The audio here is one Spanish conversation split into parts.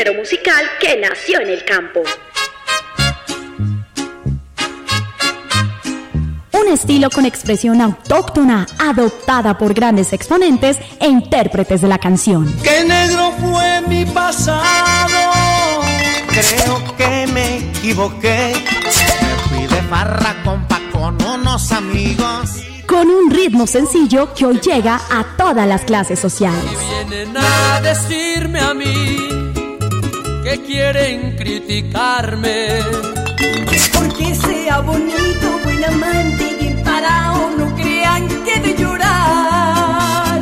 género musical que nació en el campo. Un estilo con expresión autóctona, adoptada por grandes exponentes e intérpretes de la canción. ¡Qué negro fue mi pasado! Creo que me equivoqué. Me fui de farra, compa, con unos amigos con un ritmo sencillo que hoy llega a todas las clases sociales. Y vienen a decirme a mí que quieren criticarme. Porque sea bonito, buen amante y parado, no crean que de llorar.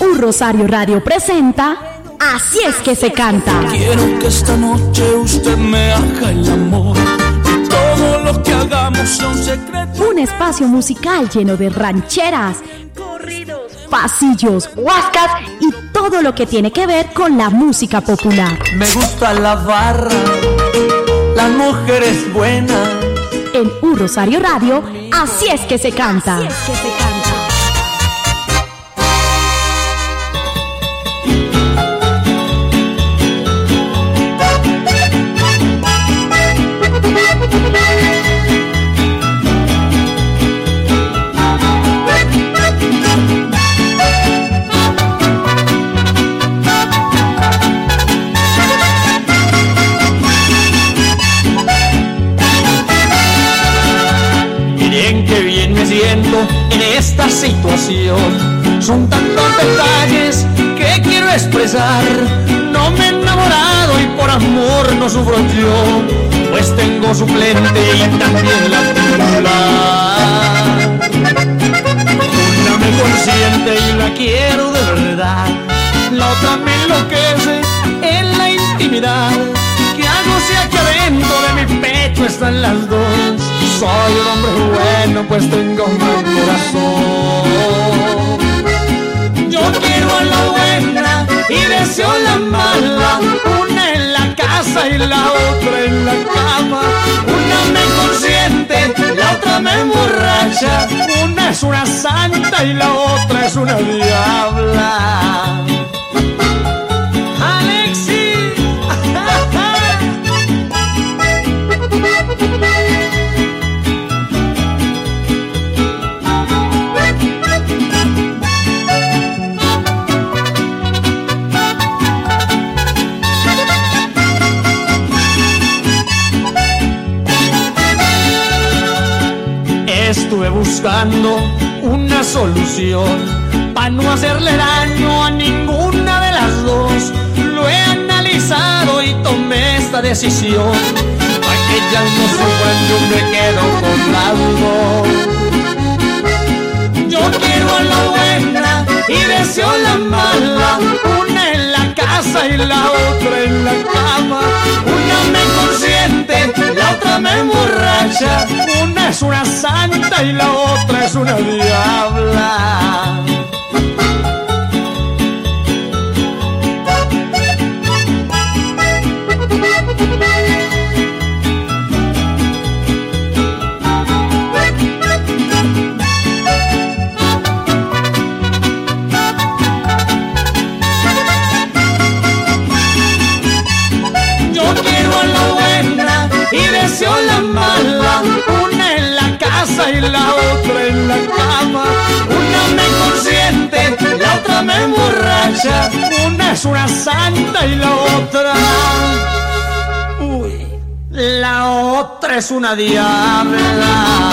Un Rosario Radio presenta Así es que se canta. Quiero que esta noche usted me haga el amor todo lo que hagamos son secretos. Un espacio musical lleno de rancheras, corridos, pasillos, huascas todo lo que tiene que ver con la música popular. Me gusta la barra, la mujer es buena. En Un Rosario Radio, así es que se canta. Así es que se canta. En esta situación. Son tantos detalles que quiero expresar. No me he enamorado y por amor no sufro yo, pues tengo suplente y también la titular. Una me consiente y la quiero de verdad. La otra me enloquece en la intimidad. ¿Qué hago si aquí adentro de mi pecho están las dos? Soy un hombre bueno, pues tengo un corazón. Yo quiero a la buena y deseo la mala, una en la casa y la otra en la cama. Una me consiente, la otra me emborracha. Una es una santa y la otra es una diabla. Buscando una solución para no hacerle daño a ninguna de las dos. Lo he analizado y tomé esta decisión. Para que ya no sufran, yo me quedo con las dos. Yo quiero la buena y deseo la mala. Una en la casa y la otra en la cama. Una me la otra me emborracha. Una es una santa y la otra es una diabla. Una diabla.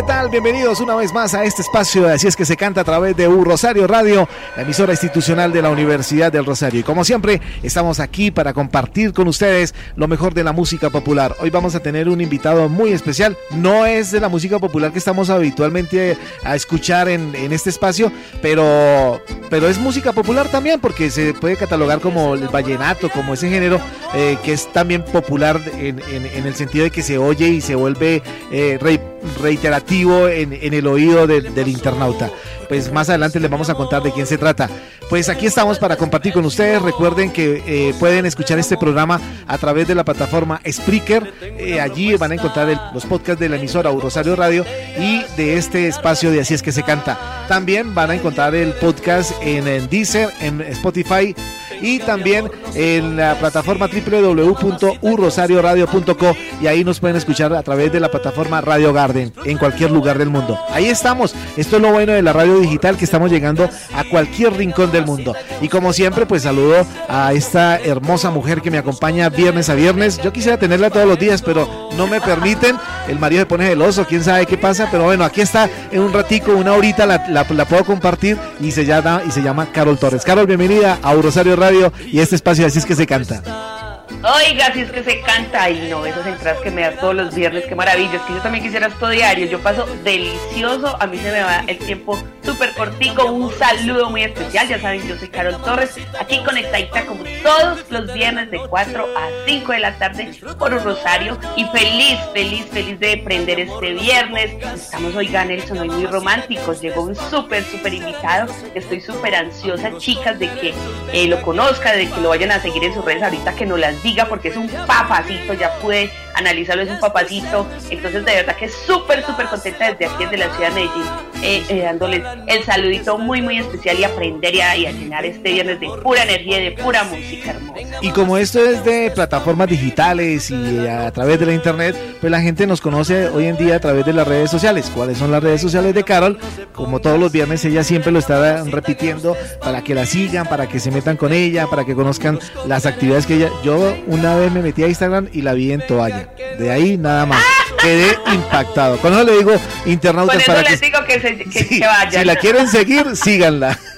¿Qué tal? Bienvenidos una vez más a este espacio, así es que se canta a través de U Rosario Radio, la emisora institucional de la Universidad del Rosario. Y como siempre, estamos aquí para compartir con ustedes lo mejor de la música popular. Hoy vamos a tener un invitado muy especial, no es de la música popular que estamos habitualmente a escuchar en, este espacio, pero, pero es música popular también porque se puede catalogar como el vallenato, como ese género eh, que es también popular en, el sentido de que se oye y se vuelve eh, reiterativo reiterativo en, el oído del, internauta. Pues más adelante les vamos a contar de quién se trata. Pues aquí estamos para compartir con ustedes. Recuerden que eh, pueden escuchar este programa a través de la plataforma Spreaker. Eh, allí van a encontrar los podcasts de la emisora Rosario Radio y de este espacio de Así es que se canta. También van a encontrar el podcast en, en Deezer, en Spotify y también en la plataforma www.urrosarioradio.co y ahí nos pueden escuchar a través de la plataforma Radio Garden en cualquier lugar del mundo. Ahí estamos. Esto es lo bueno de la radio digital que estamos llegando a cualquier rincón del mundo. Y como siempre, pues saludo a esta hermosa mujer que me acompaña viernes a viernes. Yo quisiera tenerla todos los días, pero no me permiten. El marido se pone celoso, quién sabe qué pasa, pero bueno, aquí está en un ratico, una horita la, la, puedo compartir y se llama y se llama Carol Torres. Carol, bienvenida a Rosario Radio y este espacio así es que se canta. Oiga, así es que se canta y no, esas entradas que me das todos los viernes, qué maravilla. Es que yo también quisiera esto diario. Yo paso delicioso, a mí se me va el tiempo súper cortico. Un saludo muy especial. Ya saben, yo soy Carol Torres, aquí conectadita como todos los viernes de 4 a 5 de la tarde por un rosario. Y feliz, feliz, feliz de prender este viernes. Estamos, oiga, Nelson, hoy muy románticos. Llegó un súper, súper invitado. Estoy súper ansiosa, chicas, de que eh, lo conozcan, de que lo vayan a seguir en sus redes ahorita que no las diga porque es un papacito, ya pude analizarlo, es un papacito. Entonces, de verdad que súper, súper contenta desde aquí, desde la ciudad de Medellín, eh, eh, dándoles el saludito muy, muy especial y aprender y a, llenar este viernes de pura energía y de pura música hermosa. Y como esto es de plataformas digitales y a través de la internet, pues la gente nos conoce hoy en día a través de las redes sociales. ¿Cuáles son las redes sociales de Carol? Como todos los viernes, ella siempre lo está repitiendo para que la sigan, para que se metan con ella, para que conozcan las actividades que ella. Yo una vez me metí a Instagram y la vi en toalla. De ahí nada más. Quedé impactado. Eso le digo internautas para les digo que, se, que, Si la quieren seguir, síganla.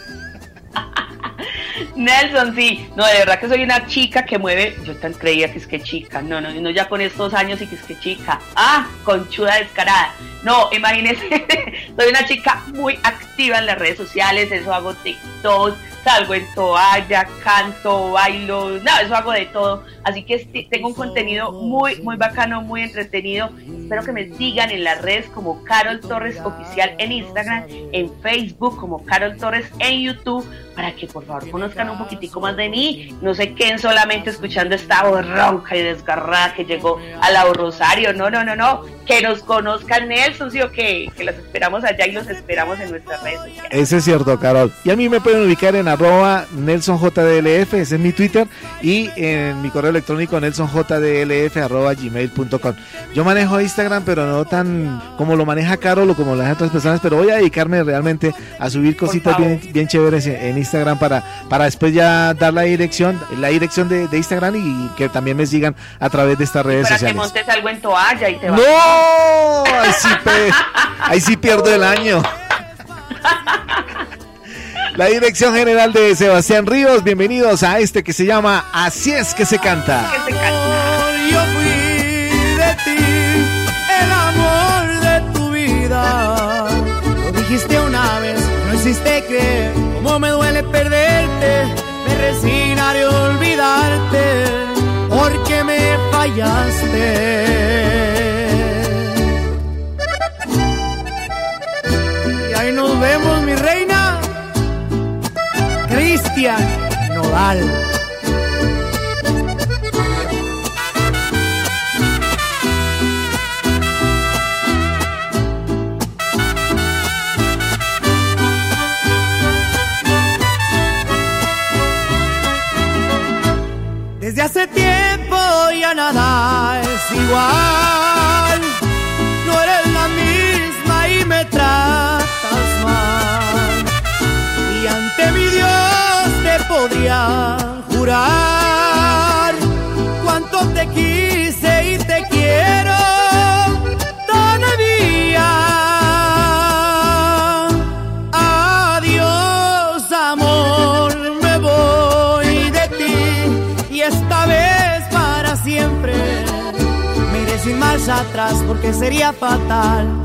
Nelson, sí, no, de verdad que soy una chica que mueve, yo tan creía que es que chica, no, no, no, ya con estos años y que es que chica, ah, conchuda descarada, no, imagínense, soy una chica muy activa en las redes sociales, eso hago TikTok, salgo en toalla, canto, bailo, no, eso hago de todo. Así que tengo un contenido muy, muy bacano, muy entretenido. Espero que me sigan en las redes como Carol Torres Oficial en Instagram, en Facebook como Carol Torres en YouTube, para que por favor conozcan un poquitico más de mí. No se queden solamente escuchando esta voz ronca y desgarrada que llegó a la Rosario. No, no, no, no. Que nos conozcan Nelson, sí o que, que los esperamos allá y los esperamos en nuestras redes sociales. Eso es cierto, Carol. Y a mí me pueden ubicar en arroba NelsonJDLF, ese es mi Twitter, y en mi correo electrónico nelsonjdlf arroba gmail.com. Yo manejo Instagram, pero no tan como lo maneja Carol o como lo manejan otras personas, pero voy a dedicarme realmente a subir cositas bien, bien chéveres en Instagram para, para después ya dar la dirección, la dirección de, Instagram y que también me sigan a través de estas redes para sociales. que montes algo en toalla y te ¡No! Ahí sí, ahí sí pierdo el año. La dirección general de Sebastián Ríos, bienvenidos a este que se llama Así es que se canta. Yo fui de ti, el amor de tu vida. Lo dijiste una vez, no hiciste creer. Cómo me duele perderte, me resignaré a olvidarte, porque me fallaste. Y ahí nos vemos, mi reina. Cristian Nodal. Desde hace tiempo ya nada es igual. Jurar cuánto te quise y te quiero todavía. Adiós, amor, me voy de ti y esta vez para siempre. Me iré sin marcha atrás porque sería fatal.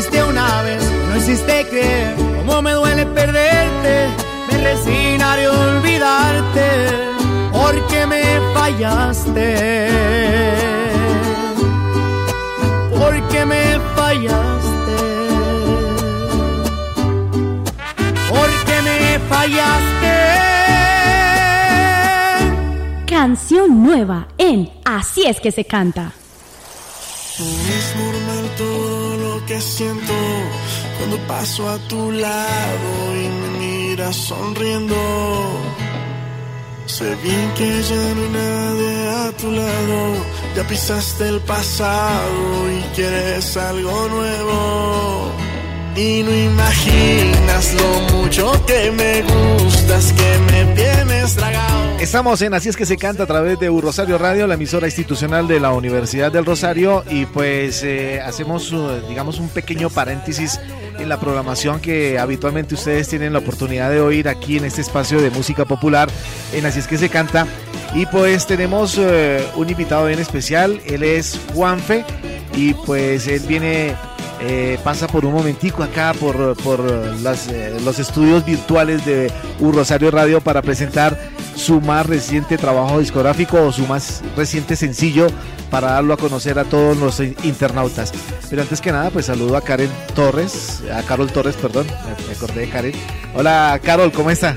Lo dijiste una vez, no hiciste creer. Cómo me duele perderte, me resignaré olvidar fallaste? ¿Por qué me fallaste? ¿Por qué me fallaste? Canción nueva en Así es que se canta. Es normal todo que siento cuando paso a tu lado y me miras sonriendo. Sé bien que ya no hay nadie a tu lado, ya pisaste el pasado y quieres algo nuevo. Y no imaginas lo mucho que me gustas, que me tienes tragado. Estamos en Así es que se canta a través de U Rosario Radio, la emisora institucional de la Universidad del Rosario, y pues eh, hacemos, uh, digamos, un pequeño paréntesis en la programación que habitualmente ustedes tienen la oportunidad de oír aquí en este espacio de música popular, en Así es que se canta. Y pues tenemos eh, un invitado bien especial, él es Juanfe, y pues él viene eh, pasa por un momentico acá por, por las, eh, los estudios virtuales de U Rosario Radio para presentar su más reciente trabajo discográfico o su más reciente sencillo para darlo a conocer a todos los internautas. Pero antes que nada, pues saludo a Karen Torres, a Carol Torres, perdón, me acordé de Karen. Hola Carol, ¿cómo está?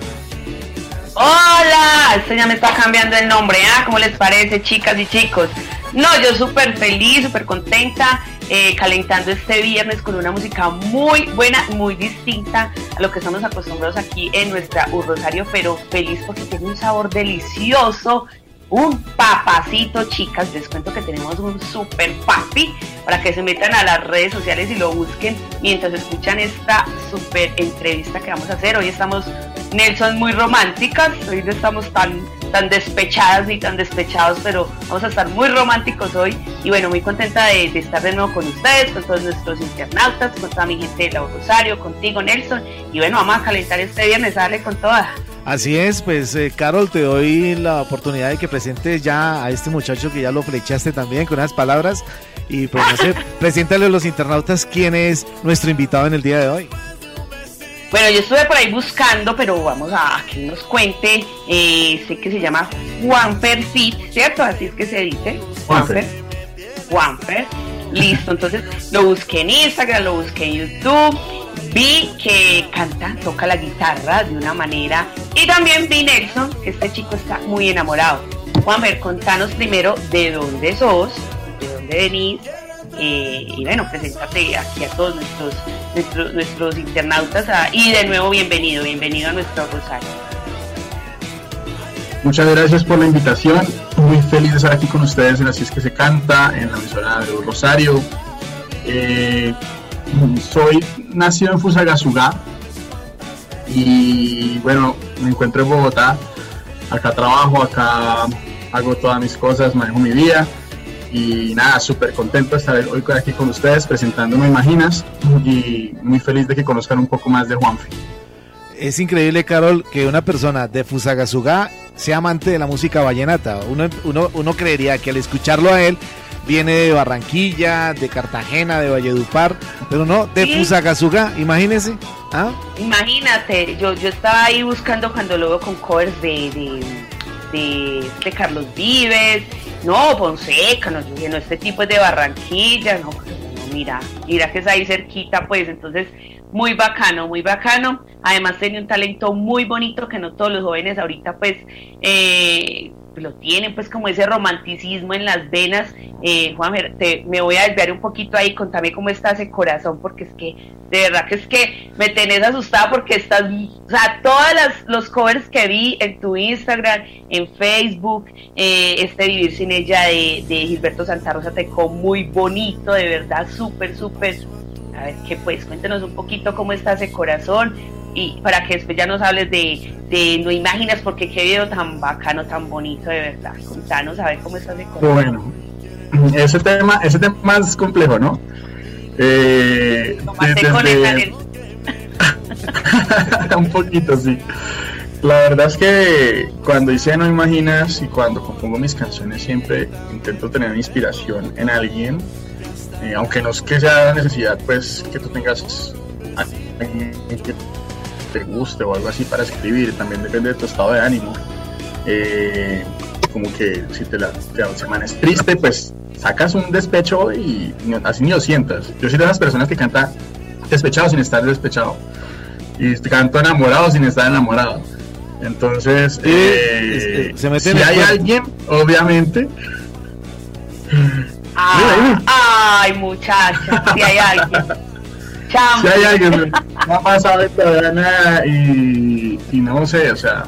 Hola, esto ya me está cambiando el nombre, ¿ah? ¿Cómo les parece, chicas y chicos? No, yo súper feliz, súper contenta, eh, calentando este viernes con una música muy buena, muy distinta a lo que estamos acostumbrados aquí en nuestra U Rosario, pero feliz porque tiene un sabor delicioso, un papacito, chicas. Les cuento que tenemos un super papi para que se metan a las redes sociales y lo busquen mientras escuchan esta super entrevista que vamos a hacer. Hoy estamos, Nelson, muy románticas. Hoy no estamos tan, tan despechadas ni tan despechados, pero vamos a estar muy románticos hoy. Y bueno, muy contenta de, de estar de nuevo con ustedes, con todos nuestros internautas, con toda mi gente de la Rosario, contigo, Nelson. Y bueno, vamos a calentar este viernes, dale con toda. Así es, pues eh, Carol, te doy la oportunidad de que presentes ya a este muchacho que ya lo flechaste también con unas palabras y pues no sé, preséntale a los internautas quién es nuestro invitado en el día de hoy. Bueno, yo estuve por ahí buscando, pero vamos a, a que nos cuente. eh, sé que se llama Juanfer Fit, ¿cierto? Así es que se dice. Juanfer. Juanfer. Listo, entonces lo busqué en Instagram, lo busqué en YouTube. Vi que canta, toca la guitarra de una manera. Y también vi Nelson, que este chico está muy enamorado. Juanfer, contanos primero de dónde sos, de dónde venís. Eh, y bueno, preséntate aquí a todos nuestros, nuestros, nuestros internautas. ah, y de nuevo, bienvenido, bienvenido a nuestro Rosario. Muchas gracias por la invitación. Muy feliz de estar aquí con ustedes en Así es que se canta, en la emisora de Rosario. Eh, soy nacido en Fusagasugá y bueno, me encuentro en Bogotá. Acá trabajo, acá hago todas mis cosas, manejo mi vida y nada, súper contento de estar hoy aquí con ustedes presentando Me Imaginas y muy feliz de que conozcan un poco más de Juanfe. Es increíble, Carol, que una persona de Fusagasugá sea amante de la música vallenata. Uno, uno, uno creería que al escucharlo a él viene de Barranquilla, de Cartagena, de Valledupar, pero no, de Sí. Fusagasugá, imagínese. ¿Ah? Imagínate, yo, yo estaba ahí buscando cuando lo veo con covers de, de, de, de Carlos Vives, no, Fonseca, no, yo dije, no, este tipo es de Barranquilla, no, no, mira, mira que es ahí cerquita, pues, entonces, muy bacano, muy bacano, además tiene un talento muy bonito que no todos los jóvenes ahorita, pues, eh, lo tienen, pues, como ese romanticismo en las venas, eh, Juan, te, me voy a desviar un poquito ahí, contame cómo está ese corazón, porque es que, de verdad que es que me tenés asustada porque estás, o sea, todas las, los covers que vi en tu Instagram, en Facebook, eh, este Vivir sin ella de, de Gilberto Santa Rosa te quedó muy bonito, de verdad, súper, súper. A ver, que pues, cuéntanos un poquito cómo está ese corazón y para que después ya nos hables de, de no imaginas porque qué video tan bacano, tan bonito, de verdad. Contanos a ver cómo está ese corazón. Bueno, ese tema, ese tema es complejo, ¿no? Eh, Tomaste con desde- un poquito, sí. La verdad es que cuando hice No Imaginas y cuando compongo mis canciones siempre intento tener inspiración en alguien, eh, aunque no es que sea la necesidad, pues que tú tengas alguien que te guste o algo así para escribir, también depende de tu estado de ánimo. Eh, como que si te la, semana es triste, pues sacas un despecho y así ni lo sientas. Yo soy de las personas que canta despechado sin estar despechado. Y canto enamorado sin estar enamorado. Entonces, eh, se mete si hay alguien, obviamente. Ah, ay, muchacha, si hay alguien. Si hay alguien, no ha pasado y, y no sé, o sea,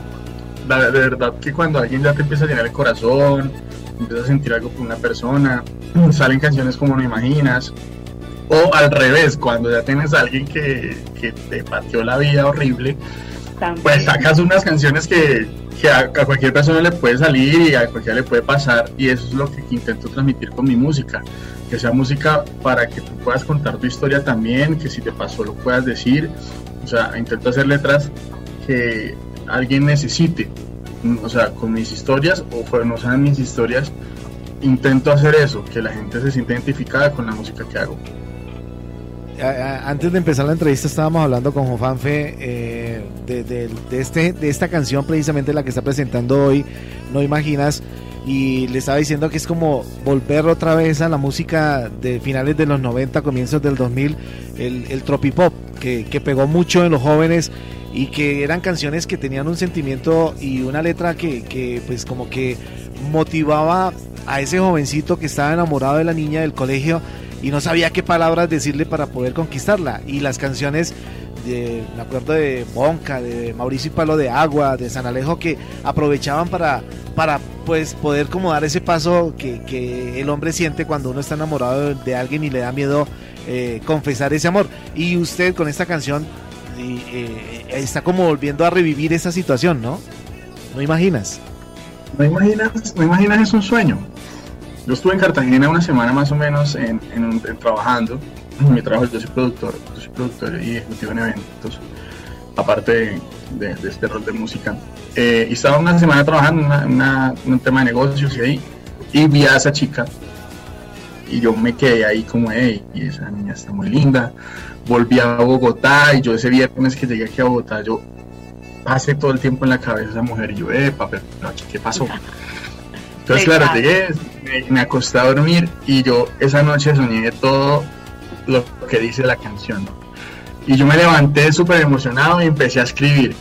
de verdad que cuando alguien ya te empieza a llenar el corazón, empiezas a sentir algo por una persona, salen canciones como no imaginas, o al revés, cuando ya tienes a alguien que, que te partió la vida horrible, pues sacas unas canciones que, que a, cualquier persona le puede salir y a cualquiera le puede pasar, y eso es lo que intento transmitir con mi música, que sea música para que tú puedas contar tu historia también, que si te pasó lo puedas decir, o sea, intento hacer letras que alguien necesite, o sea, con mis historias o no sean mis historias, intento hacer eso, que la gente se sienta identificada con la música que hago. Antes de empezar la entrevista estábamos hablando con Jofanfe eh, de, de, este, de esta canción precisamente la que está presentando hoy, No Imaginas, y le estaba diciendo que es como volver otra vez a la música de finales de los 90, comienzos del 2000, el, el tropipop, que, que pegó mucho en los jóvenes y que eran canciones que tenían un sentimiento y una letra que, que pues como que motivaba a ese jovencito que estaba enamorado de la niña del colegio y no sabía qué palabras decirle para poder conquistarla. Y las canciones, de, me acuerdo de Bonca, de Mauricio y Palo de Agua, de San Alejo, que aprovechaban para, para pues, poder como dar ese paso que, que el hombre siente cuando uno está enamorado de, alguien y le da miedo eh, confesar ese amor. Y usted con esta canción eh, está como volviendo a revivir esa situación, ¿no? ¿No imaginas? No imaginas, no imaginas es un sueño. Yo estuve en Cartagena una semana más o menos en, trabajando. Mi trabajo, yo soy productor, yo soy productor y ejecutivo en eventos, aparte de, este rol de música. Eh, y estaba una semana trabajando en un tema de negocios y ahí, y vi a esa chica y yo me quedé ahí como, hey, y esa niña está muy linda, volví a Bogotá y yo ese viernes que llegué aquí a Bogotá, yo pasé todo el tiempo en la cabeza esa mujer y yo, eh, pero ¿qué pasó? Entonces, claro, llegué, me, acosté a dormir y yo esa noche soñé todo lo que dice la canción. Y yo me levanté súper emocionado y empecé a escribir.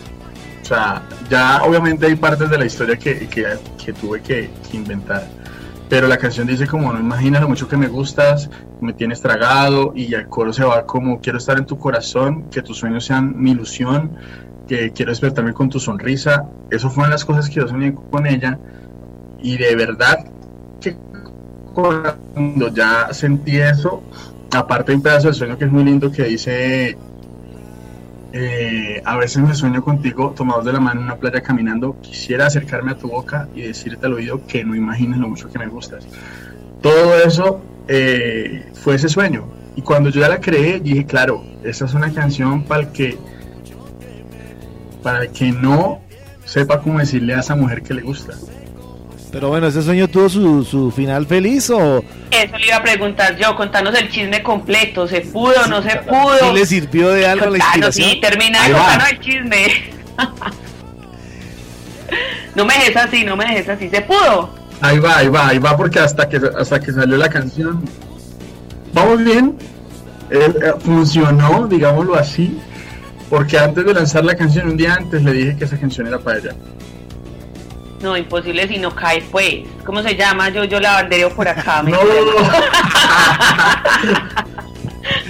O sea, ya obviamente hay partes de la historia que, que, tuve que inventar pero la canción dice como no imaginas lo mucho que me gustas, me tienes tragado y el coro se va como quiero estar en tu corazón, que tus sueños sean mi ilusión, que quiero despertarme con tu sonrisa. Eso fueron las cosas que yo soñé con ella y de verdad que cuando ya sentí eso, aparte de un pedazo del sueño que es muy lindo que dice eh, a veces me sueño contigo tomados de la mano en una playa caminando. Quisiera acercarme a tu boca y decirte al oído que no imaginas lo mucho que me gustas. Todo eso eh, fue ese sueño. Y cuando yo ya la creé, dije, claro, esa es una canción para el que, para el que no sepa cómo decirle a esa mujer que le gusta. Pero bueno, ¿ese sueño tuvo su, su final feliz o...? Eso le iba a preguntar yo, contanos el chisme completo, ¿se pudo o no se pudo? ¿Sí le sirvió de algo la inspiración? Sí, termina de contarnos el chisme. no me dejes así, no me dejes así, ¿se pudo? Ahí va, ahí va, ahí va, porque hasta que, hasta que salió la canción, vamos bien, eh, eh, funcionó, digámoslo así, porque antes de lanzar la canción, un día antes le dije que esa canción era para ella. No, imposible si no cae, pues. ¿Cómo se llama? Yo, yo la bandereo por acá. No.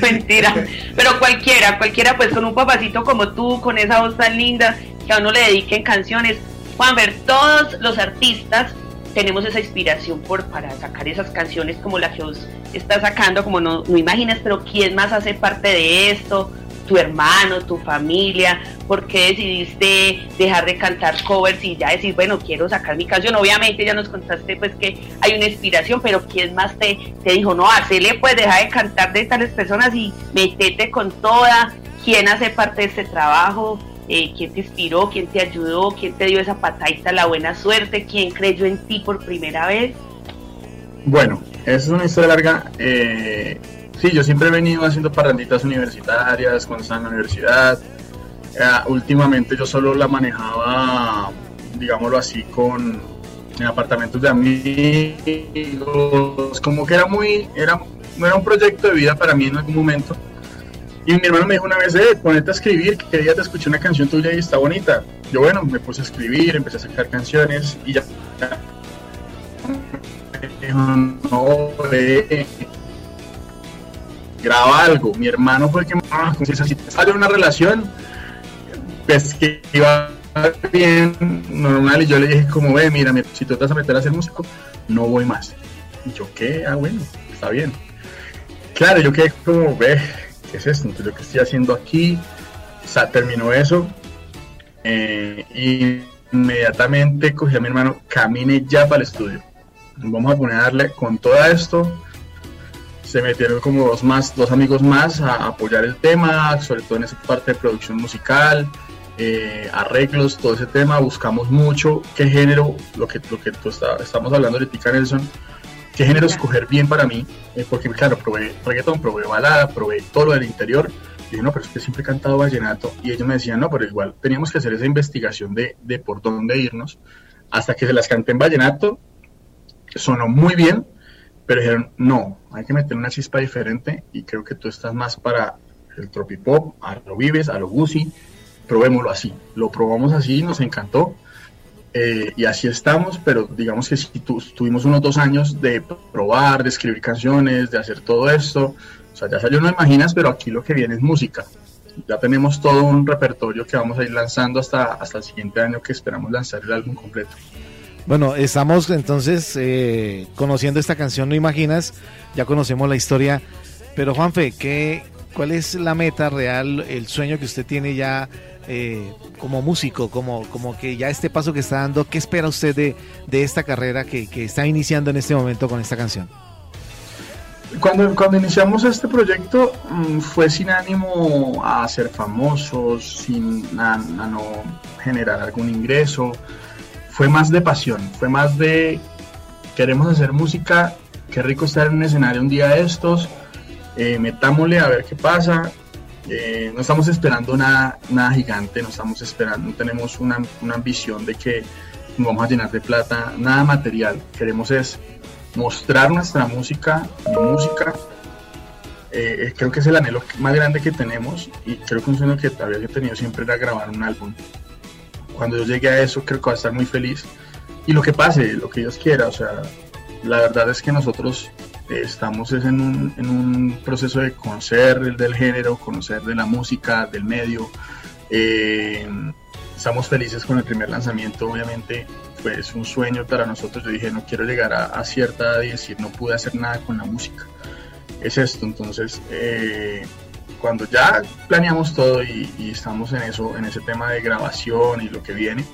Mentira. Pero cualquiera, cualquiera, pues con un papacito como tú, con esa voz tan linda, que a uno le dediquen canciones. Juan, ver, todos los artistas tenemos esa inspiración por, para sacar esas canciones como la que os está sacando, como no, no imaginas, pero ¿quién más hace parte de esto? Tu hermano, tu familia, por qué decidiste dejar de cantar covers y ya decir, bueno, quiero sacar mi canción. Obviamente ya nos contaste pues que hay una inspiración, pero ¿quién más te, te dijo, no, hacele pues deja de cantar de tales personas y metete con toda? ¿Quién hace parte de este trabajo? Eh, ¿Quién te inspiró? ¿Quién te ayudó? ¿Quién te dio esa patadita, la buena suerte? ¿Quién creyó en ti por primera vez? Bueno, es una historia larga. Eh, Sí, yo siempre he venido haciendo parranditas universitarias cuando estaba en la universidad. Eh, últimamente yo solo la manejaba, digámoslo así, con, en apartamentos de amigos, como que era muy, era, era un proyecto de vida para mí en algún momento. Y mi hermano me dijo una vez, eh, ponete a escribir, que ya te escuché una canción tuya y está bonita. Yo bueno, me puse a escribir, empecé a sacar canciones y ya. Graba algo. Mi hermano fue el que ah, sale una relación, pues que iba bien, normal, y yo le dije como, ve, mira, si te vas a meter a ser músico, no voy más. Y yo, ¿qué? Ah, bueno, está bien. Claro, yo quedé como, ve, ¿qué es esto? Entonces, ¿lo que estoy haciendo aquí? O sea, terminó eso. Eh, y inmediatamente cogí a mi hermano, camine ya para el estudio. Vamos a poner a darle con todo esto. Se metieron como dos más, dos amigos más a apoyar el tema, sobre todo en esa parte de producción musical, eh, arreglos, todo ese tema. Buscamos mucho qué género, lo que, lo que tú estamos hablando ahorita, Nelson, qué género escoger bien para mí, eh, porque claro, probé reggaeton, probé balada, probé todo lo del interior. Y dije, no, pero es que siempre he cantado vallenato. Y ellos me decían, no, pero igual teníamos que hacer esa investigación de, de por dónde irnos. Hasta que se las canté en vallenato, sonó muy bien, pero dijeron, no, hay que meter una chispa diferente y creo que tú estás más para el tropipop, a lo Vives, a lo Gucci, probémoslo así. Lo probamos así, nos encantó. Eh, y así estamos, pero digamos que si tuvimos unos dos años de probar, de escribir canciones, de hacer todo esto. O sea, ya salió No Imaginas, pero aquí lo que viene es música. Ya tenemos todo un repertorio que vamos a ir lanzando hasta, hasta el siguiente año que esperamos lanzar el álbum completo. Bueno, estamos entonces eh, conociendo esta canción, No Imaginas, ya conocemos la historia, pero Juanfe, ¿qué, ¿cuál es la meta real, el sueño que usted tiene ya eh, como músico, como, como que ya este paso que está dando, ¿qué espera usted de, de esta carrera que, que, está iniciando en este momento con esta canción? Cuando, cuando iniciamos este proyecto mm, fue sin ánimo a ser famosos, sin a, a no generar algún ingreso, fue más de pasión, fue más de queremos hacer música, qué rico estar en un escenario un día de estos, eh, metámosle a ver qué pasa, eh, no estamos esperando nada, nada gigante, no estamos esperando, no tenemos una, una, ambición de que nos vamos a llenar de plata, nada material. Queremos es mostrar nuestra música, mi música. Eh, creo que es el anhelo más grande que tenemos y creo que un sueño que había tenido siempre era grabar un álbum. Cuando yo llegue a eso creo que voy a estar muy feliz. Y lo que pase, lo que Dios quiera, o sea, la verdad es que nosotros estamos en un, en un proceso de conocer del género, conocer de la música, del medio. Eh, estamos felices con el primer lanzamiento, obviamente fue pues, un sueño para nosotros. Yo dije, no quiero llegar a, cierta edad y decir, no pude hacer nada con la música. Es esto, entonces, eh, cuando ya planeamos todo y, estamos en eso, en ese tema de grabación y lo que viene,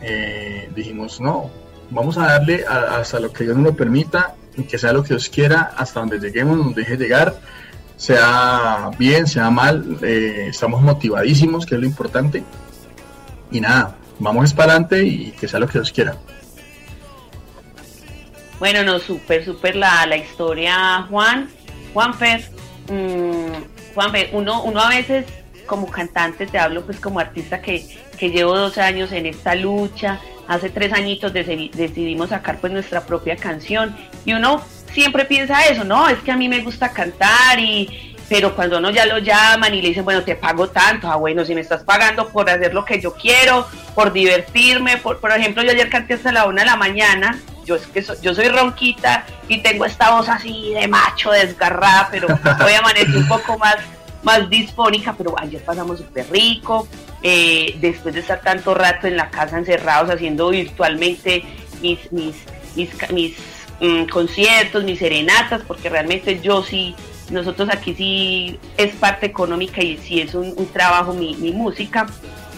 eh, dijimos, no, vamos a darle hasta lo que Dios nos lo permita que sea lo que Dios quiera, hasta donde lleguemos, nos deje llegar, sea bien, sea mal, eh, estamos motivadísimos, que es lo importante. Y nada, vamos para adelante y que sea lo que Dios quiera. Bueno, no, súper, súper la, la historia, Juan. Juan Fer, mm, Juan Fer, uno, uno a veces como cantante, te hablo pues como artista que, que llevo dos años en esta lucha, hace tres añitos decidimos sacar pues nuestra propia canción. Y uno siempre piensa eso, no, es que a mí me gusta cantar y pero cuando uno ya lo llaman y le dicen, bueno, te pago tanto, ah, bueno, si me estás pagando por hacer lo que yo quiero, por divertirme, por, por ejemplo, yo ayer canté hasta la una de la mañana, yo es que yo soy ronquita y tengo esta voz así de macho, desgarrada, pero hoy amanecí un poco más, más disfónica, pero ayer pasamos súper rico, eh, después de estar tanto rato en la casa encerrados haciendo virtualmente mis, mis, mis, mm, conciertos, mis serenatas, porque realmente yo sí, nosotros aquí sí es parte económica y sí es un, trabajo mi, música.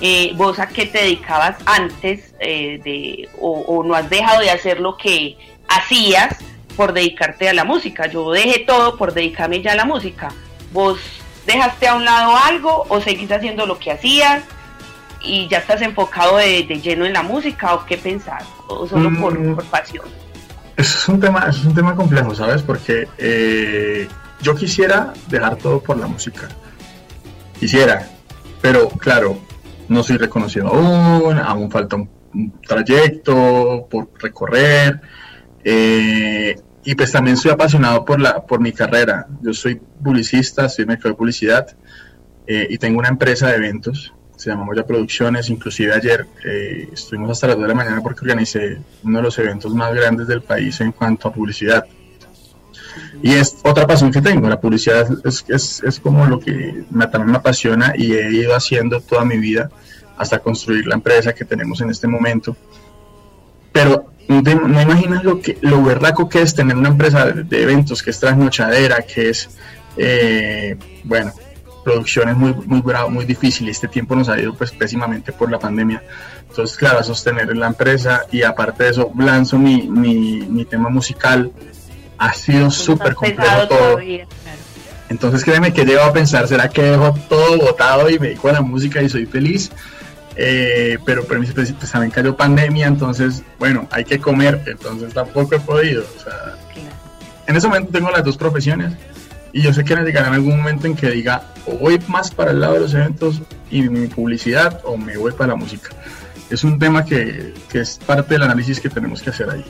Eh, ¿Vos a qué te dedicabas antes eh, de, o, no has dejado de hacer lo que hacías por dedicarte a la música? Yo dejé todo por dedicarme ya a la música. ¿Vos dejaste a un lado algo o seguís haciendo lo que hacías y ya estás enfocado de, lleno en la música o qué pensás? ¿O solo por, mm. pasión? Eso es un tema, es un tema complejo, ¿sabes? Porque eh, yo quisiera dejar todo por la música. Quisiera, pero claro, no soy reconocido aún, aún falta trayecto, por recorrer. Eh, y pues también soy apasionado por, la, por mi carrera. Yo soy publicista, soy médico de publicidad eh, y tengo una empresa de eventos, se llama Moya Producciones. Inclusive ayer eh, estuvimos hasta las 2 de la mañana porque organicé uno de los eventos más grandes del país en cuanto a publicidad. Y es otra pasión que tengo, la publicidad es, es, es como lo que me, también me apasiona y he ido haciendo toda mi vida hasta construir la empresa que tenemos en este momento. Pero no imaginas lo que lo berraco que es tener una empresa de, eventos que es trasnochadera, que es, eh, bueno, producciones muy, muy bravo, muy difícil. Este tiempo nos ha ido pues pésimamente por la pandemia. Entonces, claro, sostener la empresa y aparte de eso, lanzo mi, mi, mi tema musical ha sido súper complejo todo. Entonces créeme que llego a pensar, ¿será que dejo todo botado y me dedico a la música y soy feliz? Eh, pero, pero pues, pues, también cayó pandemia, entonces, bueno, hay que comer, entonces tampoco he podido. O sea, en ese momento tengo las dos profesiones y yo sé que llegará en algún momento en que diga, o voy más para el lado de los eventos y mi publicidad, o me voy para la música. Es un tema que, que es parte del análisis que tenemos que hacer ahí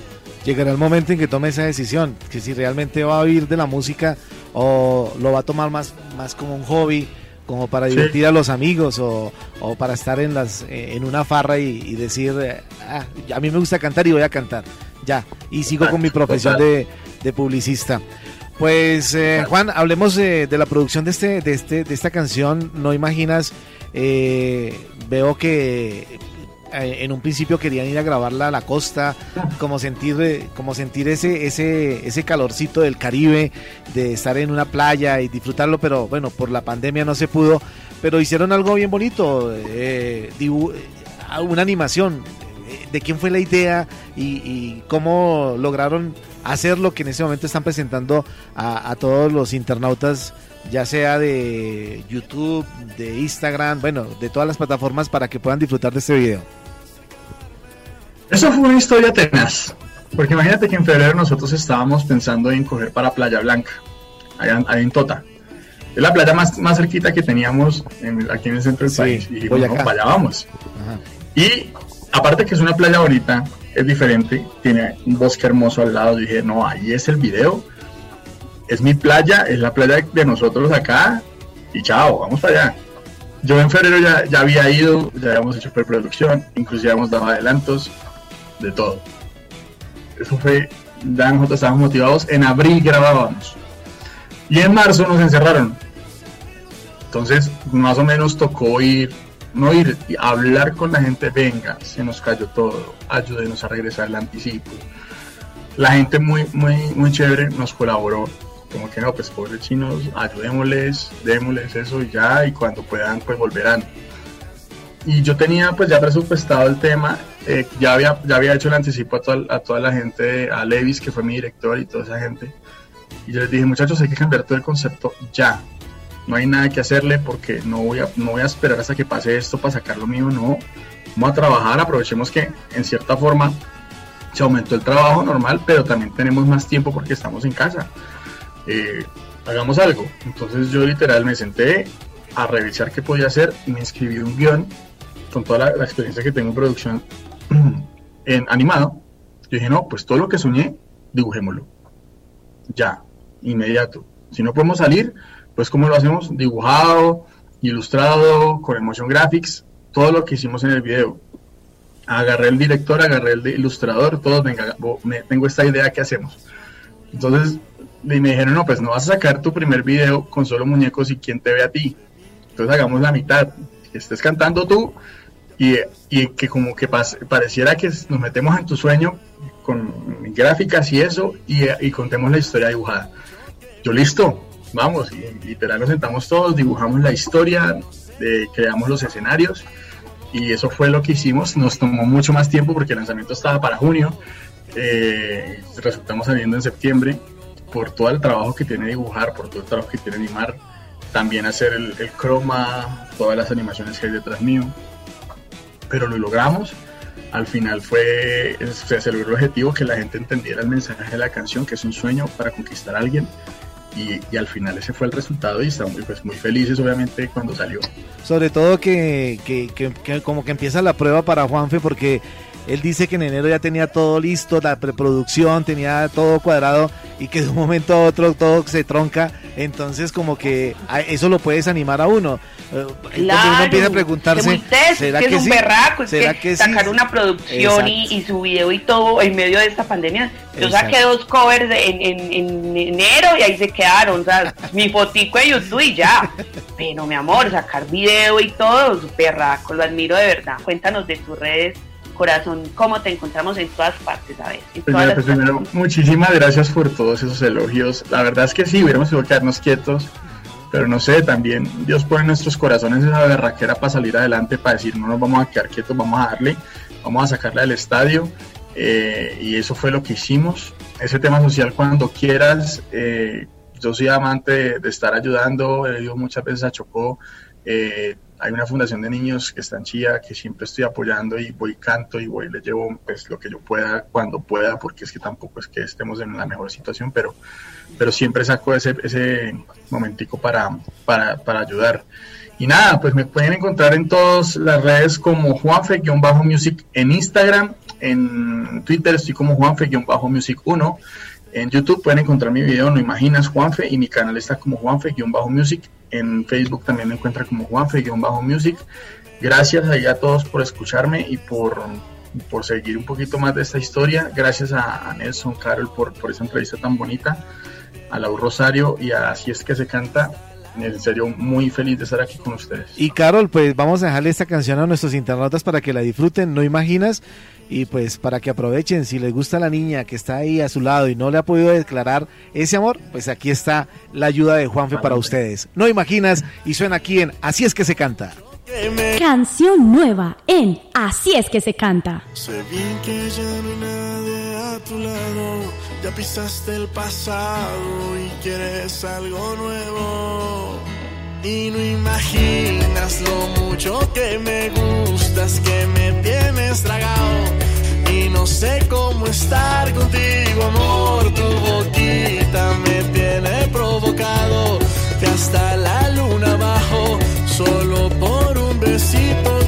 llegará el momento en que tome esa decisión, que si realmente va a vivir de la música o lo va a tomar más, más como un hobby, como para divertir a los amigos o, para estar en, las, eh, en una farra y, decir, ah, a mí me gusta cantar y voy a cantar, ya, y sigo con mi profesión de, publicista. Pues eh, Juan, hablemos de, la producción de este, de este, de esta canción. No imaginas, eh, veo que eh, en un principio querían ir a grabarla a la costa, como sentir, como sentir ese, ese, ese calorcito del Caribe, de estar en una playa y disfrutarlo, pero bueno, por la pandemia no se pudo, pero hicieron algo bien bonito, eh, eh, una animación. ¿De quién fue la idea y, cómo lograron hacer lo que en ese momento están presentando a, a todos los internautas ya sea de YouTube, de Instagram, bueno, de todas las plataformas para que puedan disfrutar de este video. Eso fue una historia tenaz, porque imagínate que en febrero nosotros estábamos pensando en coger para Playa Blanca, allá, en Tota. Es la playa más, más cerquita que teníamos aquí en el centro del país. Y dijimos, no, vaya, vamos. Y aparte que es una playa bonita, es diferente, tiene un bosque hermoso al lado. Dije, no, ahí es el video, es mi playa, es la playa de nosotros acá, y chao, vamos para allá. Yo en febrero ya, ya había ido, ya habíamos hecho preproducción, inclusive habíamos dado adelantos, de todo. Eso fue, ya nosotros estábamos motivados, en abril grabábamos. Y en marzo nos encerraron. Entonces, más o menos tocó ir, no ir, hablar con la gente, venga, se nos cayó todo, ayúdenos a regresar el anticipo. La gente muy, muy, muy chévere nos colaboró, como que no, pues pobres chinos, ayudémosles, démosles eso y ya, y cuando puedan, pues volverán y yo tenía pues ya presupuestado el tema, eh, ya, había, ya había hecho el anticipo a toda, a toda la gente, a Levis, que fue mi director y toda esa gente. Y yo les dije, muchachos, hay que cambiar todo el concepto ya. No hay nada que hacerle porque no voy a, no voy a esperar hasta que pase esto para sacar lo mío, no. Vamos a trabajar, aprovechemos que en cierta forma se aumentó el trabajo normal, pero también tenemos más tiempo porque estamos en casa. Eh, hagamos algo. Entonces yo literal me senté a revisar qué podía hacer y me inscribí un guion con toda la, experiencia que tengo en producción en animado, yo dije, no, pues todo lo que soñé, dibujémoslo. Ya, inmediato. Si no podemos salir, pues ¿cómo lo hacemos? Dibujado, ilustrado, con emotion graphics, todo lo que hicimos en el video. Agarré el director, agarré el ilustrador, todos, venga, tengo esta idea, ¿qué hacemos? Entonces me dijeron, no, pues no vas a sacar tu primer video con solo muñecos y quién te ve a ti. Entonces hagamos la mitad, que estés cantando tú y, que como que pareciera que nos metemos en tu sueño con gráficas y eso y, contemos la historia dibujada. Yo listo, vamos, y, literal nos sentamos todos, dibujamos la historia, creamos los escenarios y eso fue lo que hicimos. Nos tomó mucho más tiempo porque el lanzamiento estaba para junio, eh, resultamos saliendo en septiembre por todo el trabajo que tiene dibujar, por todo el trabajo que tiene animar, también hacer el, el croma, todas las animaciones que hay detrás mío pero lo logramos. Al final fue, se logró el objetivo que la gente entendiera el mensaje de la canción, que es un sueño para conquistar a alguien. Y, y, al final ese fue el resultado y estamos pues, muy felices obviamente cuando salió. Sobre todo que, que, que, como que empieza la prueba para Juanfe porque él dice que en enero ya tenía todo listo, la preproducción, tenía todo cuadrado y que de un momento a otro todo se tronca. Entonces como que eso lo puede desanimar a uno. Eh, claro, uno empieza a preguntarse, ¿será que, es un berraco? ¿Será que, sacar una producción y, su video y todo en medio de esta pandemia. Yo saqué dos covers en, en, enero y ahí se quedaron. O sea, mi fotico de YouTube y ya. Pero mi amor, sacar video y todo, berraco, lo admiro de verdad. Cuéntanos de tus redes corazón, cómo te encontramos en todas partes, a ver. Pues primero, muchísimas gracias por todos esos elogios. La verdad es que sí, hubiéramos que quedarnos quietos, pero no sé, también Dios pone en nuestros corazones esa berraquera para salir adelante, para decir, no nos vamos a quedar quietos, vamos a darle, vamos a sacarla del estadio. Eh, y eso fue lo que hicimos. Ese tema social, cuando quieras, eh, yo soy amante de, estar ayudando, he ido muchas veces a Chocó. Eh, hay una fundación de niños que está en Chía, que siempre estoy apoyando y voy canto y voy, le llevo pues lo que yo pueda cuando pueda, porque es que tampoco es que estemos en la mejor situación, pero, pero siempre saco ese, ese momentico para, para, para ayudar. Y nada, pues me pueden encontrar en todas las redes como Juanfe-Music en Instagram, en Twitter estoy como Juanfe-Music 1, en YouTube pueden encontrar mi video No Imaginas Juanfe y mi canal está como Juanfe-Music en Facebook también me encuentra como Juanfe-Music. Gracias ahí a todos por escucharme y por, por seguir un poquito más de esta historia. Gracias a, Nelson Carol por, por esa entrevista tan bonita, a Lau Rosario y a Así es que se canta. En serio, muy feliz de estar aquí con ustedes. Y Carol, pues vamos a dejarle esta canción a nuestros internautas para que la disfruten, no imaginas y pues para que aprovechen, si les gusta la niña que está ahí a su lado y no le ha podido declarar ese amor, pues aquí está la ayuda de Juanfe para ustedes. No imaginas y suena aquí en Así es que se canta. Canción nueva en Así es que se canta. Sé bien que ya no hay nadie ya pisaste el pasado y quieres algo nuevo. Y no imaginas lo mucho que me gustas, que me tienes tragado. Y no sé cómo estar contigo, amor. Tu boquita me tiene provocado. Que hasta la luna bajo, solo por un besito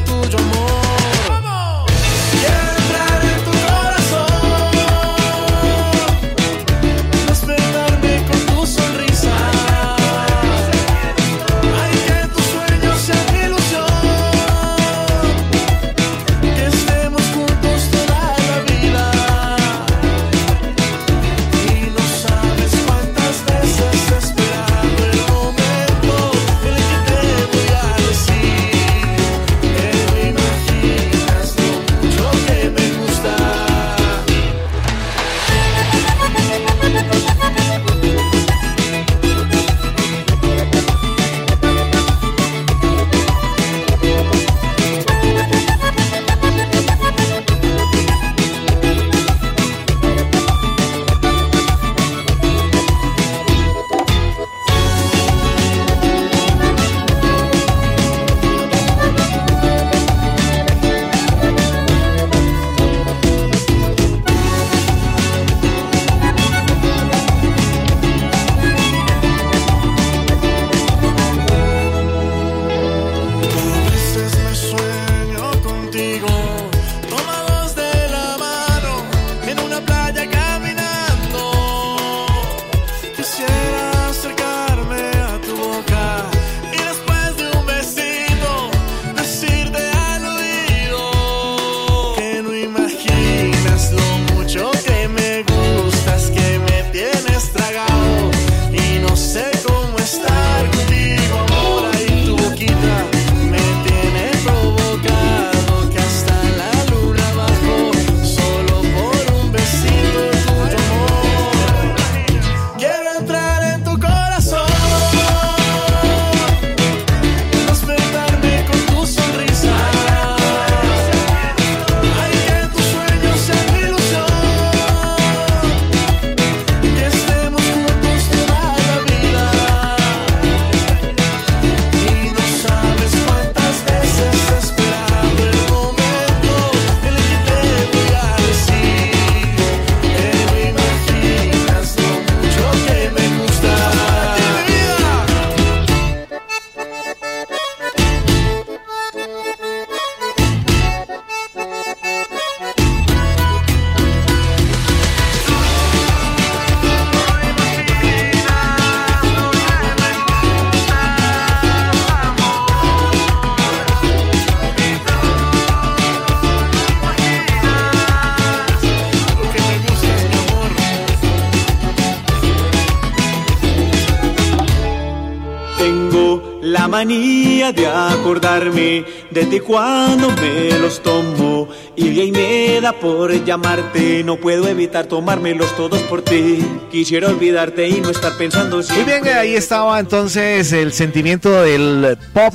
ti cuando me los tomo y ahí me da por llamarte. No puedo evitar tomármelos todos por ti. Quisiera olvidarte y no estar pensando si. Muy bien, ahí estaba entonces el sentimiento del pop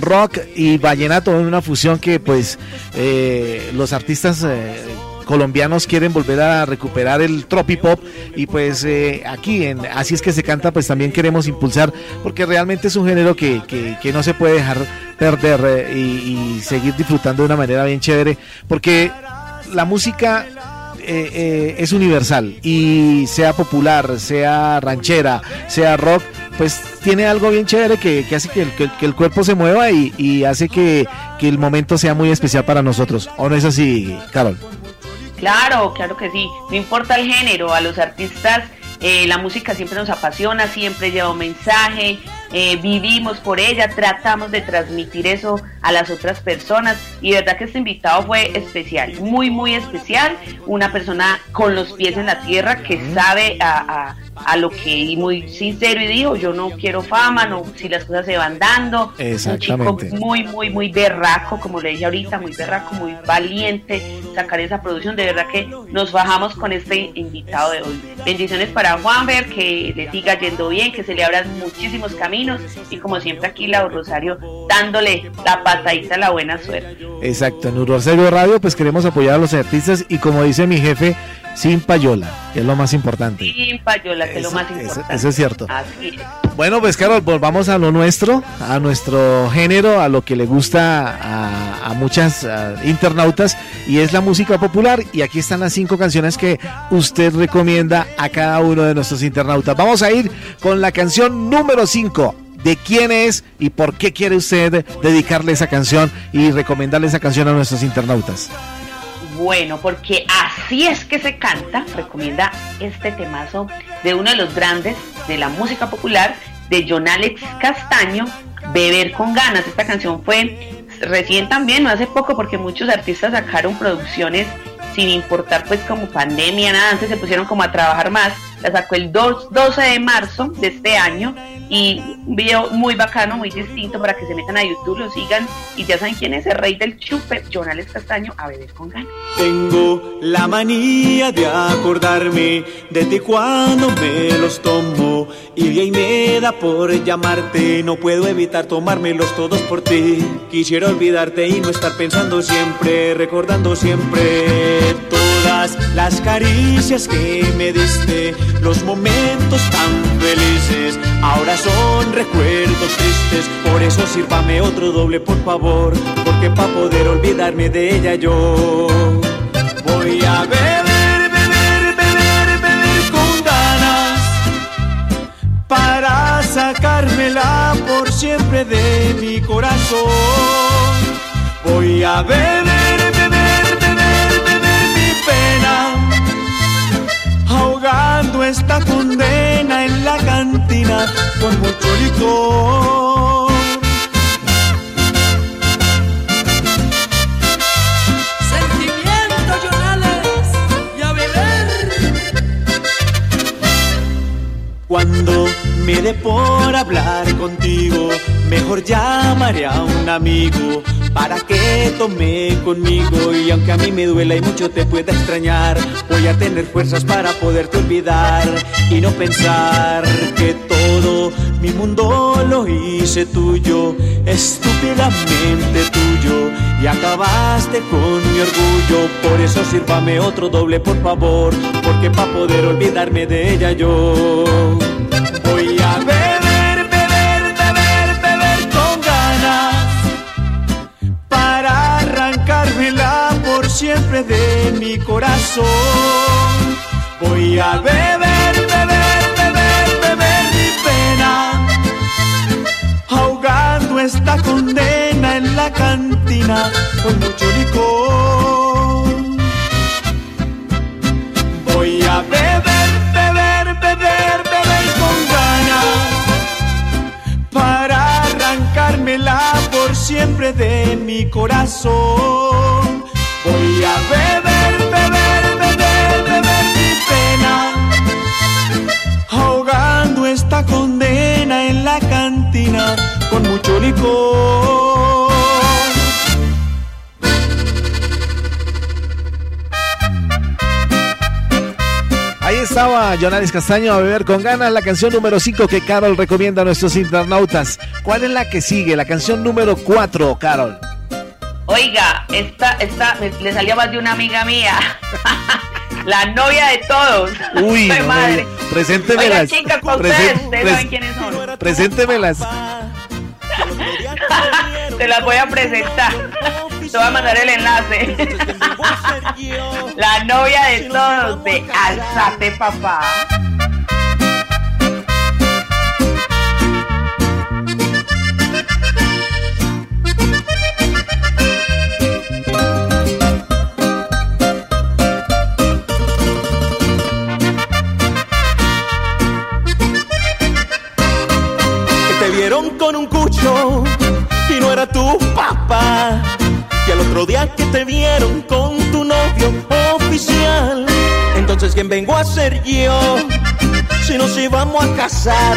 rock y vallenato en una fusión que pues eh, los artistas eh, colombianos quieren volver a recuperar el tropipop y pues eh, aquí en Así es que se canta pues también queremos impulsar porque realmente es un género que, que, no se puede dejar perder y, y seguir disfrutando de una manera bien chévere porque la música es universal y sea popular, sea ranchera, sea rock, pues tiene algo bien chévere que, hace que el, cuerpo se mueva y, hace que, que, el momento sea muy especial para nosotros. ¿O no es así, Carol? Claro, claro que sí. No importa el género, a los artistas eh, la música siempre nos apasiona, siempre lleva un mensaje, eh, vivimos por ella, tratamos de transmitir eso a las otras personas y de verdad que este invitado fue especial, muy, muy especial, una persona con los pies en la tierra que sabe a a lo que y muy sincero y dijo yo no quiero fama no si las cosas se van dando. Un chico muy muy muy berraco como le dije ahorita muy berraco muy valiente sacar esa producción. De verdad que nos bajamos con este invitado de hoy. Bendiciones para Juanver que le siga yendo bien que se le abran muchísimos caminos. Y como siempre aquí la Rosario dándole la patadita a la buena suerte. Exacto en Rosario Radio pues queremos apoyar a los artistas y como dice mi jefe sin payola, que es lo más importante. Sin payola, que es lo más importante. Eso, es cierto. Bueno, pues Carol, volvamos a lo nuestro, a nuestro género, a lo que le gusta a, muchas internautas, y es la música popular. Y aquí están las cinco canciones que usted recomienda a cada uno de nuestros internautas. Vamos a ir con la canción número 5 de quién es y por qué quiere usted dedicarle esa canción y recomendarle esa canción a nuestros internautas. Bueno, porque así es que se canta, recomienda este temazo de uno de los grandes de la música popular, de John Alex Castaño, Beber con ganas. Esta canción fue recién también, no hace poco, porque muchos artistas sacaron producciones sin importar pues como pandemia, nada, antes se pusieron como a trabajar más. La sacó el 12 de marzo de este año y un video muy bacano, muy distinto para que se metan a YouTube, lo sigan y ya saben quién es el rey del chupe, Jonales Castaño, a beber con ganas. Tengo la manía de acordarme de ti cuando me los tomo y de ahí me da por llamarte, no puedo evitar tomármelos todos por ti. Quisiera olvidarte y no estar pensando siempre, recordando siempre las caricias que me diste, los momentos tan felices. Ahora son recuerdos tristes, por eso sírvame otro doble por favor, porque para poder olvidarme de ella yo voy a beber, beber, beber, beber con ganas para sacármela por siempre de mi corazón. Voy a beber, esta condena en la cantina con mucho licor. Sentimiento, Jonales, y a beber. Cuando me dé por hablar contigo, mejor llamaré a un amigo para que tome conmigo y aunque a mí me duela y mucho te pueda extrañar, voy a tener fuerzas para poderte olvidar y no pensar que todo mi mundo lo hice tuyo, estúpidamente tuyo y acabaste con mi orgullo, por eso sírvame otro doble por favor, porque para poder olvidarme de ella yo siempre de mi corazón. Voy a beber, beber, beber, beber mi pena, ahogando esta condena en la cantina con mucho licor. Voy a beber, beber, beber, beber con ganas para arrancármela por siempre de mi corazón. Voy a beber, beber, beber, beber mi pena, ahogando esta condena en la cantina con mucho licor. Ahí estaba Jonalis Castaño a beber con ganas la canción número 5 que Carol recomienda a nuestros internautas. ¿Cuál es la que sigue? La canción número 4, Carol. Oiga, esta, esta me- le salió más de una amiga mía. La novia de todos. Uy, no, madre. preséntemelas. Oiga, chicas, para ustedes, ustedes pres- saben quiénes son. Preséntemelas. Te las voy a presentar. Te voy a mandar el enlace. La novia de todos de Alzate Papá. Y no era tu papá. Y al otro día que te vieron con tu novio oficial. Entonces, ¿quién vengo a ser yo? Si nos íbamos a casar.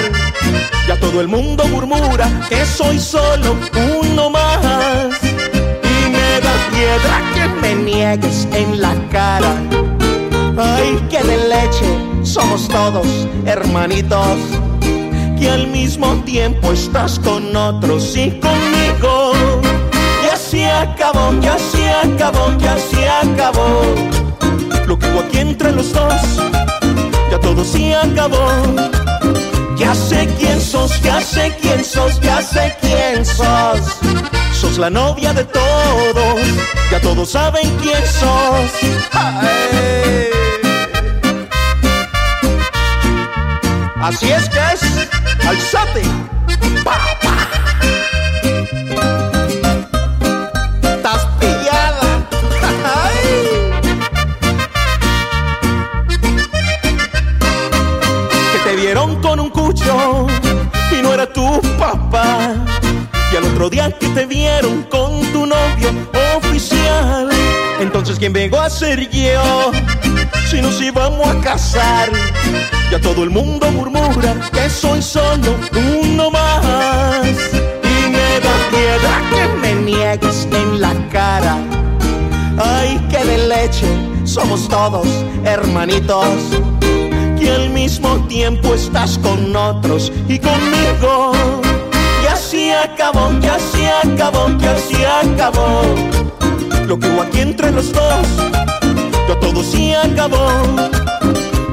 Ya todo el mundo murmura que soy solo uno más. Y me da piedra que me niegues en la cara. Ay, que de leche somos todos hermanitos que al mismo tiempo estás con otros y conmigo. Ya se acabó, ya se acabó, ya se acabó. Lo que hubo aquí entre los dos, ya todo se acabó. Ya sé quién sos, ya sé quién sos, ya sé quién sos. Sos la novia de todos, ya todos saben quién sos. Ay. Así es que es, alzate. Pa, pa. Estás pillada. Que te vieron con un cucho y no era tu papá. Y al otro día que te vieron con tu novio oficial. ¿Quién vengo a ser yo? Si nos íbamos a casar. Ya todo el mundo murmura que soy solo uno más. Y me da piedra que me niegues en la cara. Ay, que de leche somos todos hermanitos. Que al mismo tiempo estás con otros y conmigo. Ya se acabó, ya se acabó, ya se acabó. Lo que hubo aquí entre los dos, ya todo se acabó.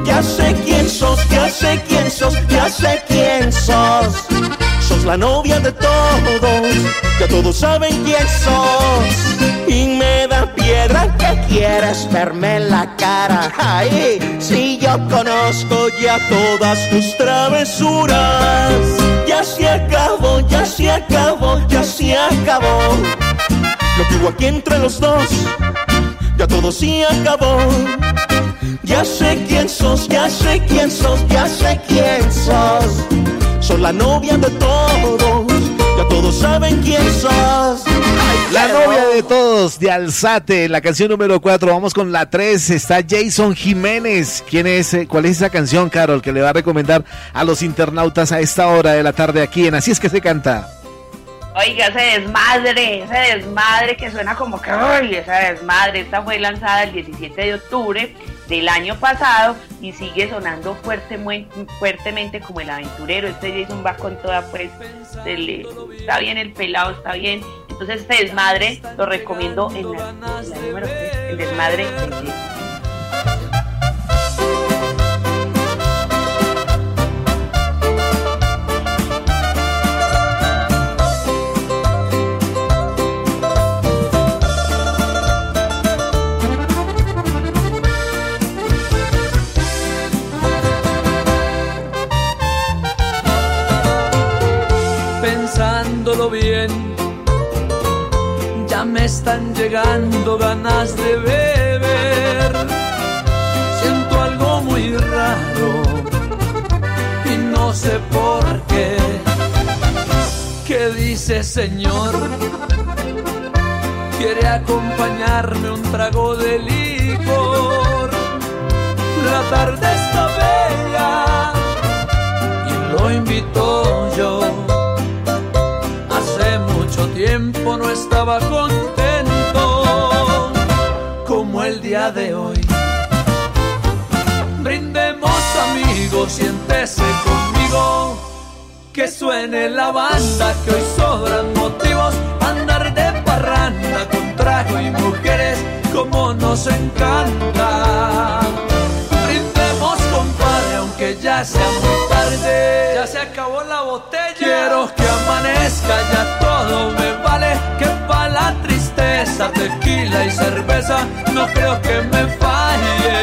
Ya sé quién sos, ya sé quién sos, ya sé quién sos. Sos la novia de todos, ya todos saben quién sos. Y me da piedra que quieres verme en la cara. Ay, si yo conozco ya todas tus travesuras. Ya se acabó, ya se acabó, ya se acabó. Lo que hubo aquí entre los dos, ya todo se acabó. Ya sé quién sos, ya sé quién sos, ya sé quién sos. Sos la novia de todos, ya todos saben quién sos. La novia de todos de Alzate, la canción número 4. Vamos con la 3. Está Jason Jiménez. ¿Quién es? eh, ¿Cuál es esa canción, Carol, que le va a recomendar a los internautas a esta hora de la tarde aquí en Así es que se canta? Oiga, ese desmadre, ese desmadre que suena como que, ¡ay! Esa desmadre, esta fue lanzada el 17 de octubre del año pasado y sigue sonando fuerte, fuertemente como el aventurero. Este Jason va con toda, pues, está bien el pelado, está bien. Entonces, este desmadre lo recomiendo en la, en número 3, el desmadre de Jason. Pensándolo bien. Ya me están llegando ganas de beber. Siento algo muy raro y no sé por qué. ¿Qué dice señor? Quiere acompañarme un trago de licor. La tarde está bella y lo invito contigo no estaba contento como el día de hoy. Brindemos amigos, siéntese conmigo, que suene la banda, que hoy sobran motivos, andar de parranda con trago y mujeres como nos encanta. Brindemos compadre, aunque ya sea muy tarde, ya se acabó la botella. Quiero que amanezca, ya todo me vale, que pa' la tristeza, tequila y cerveza, no creo que me falle.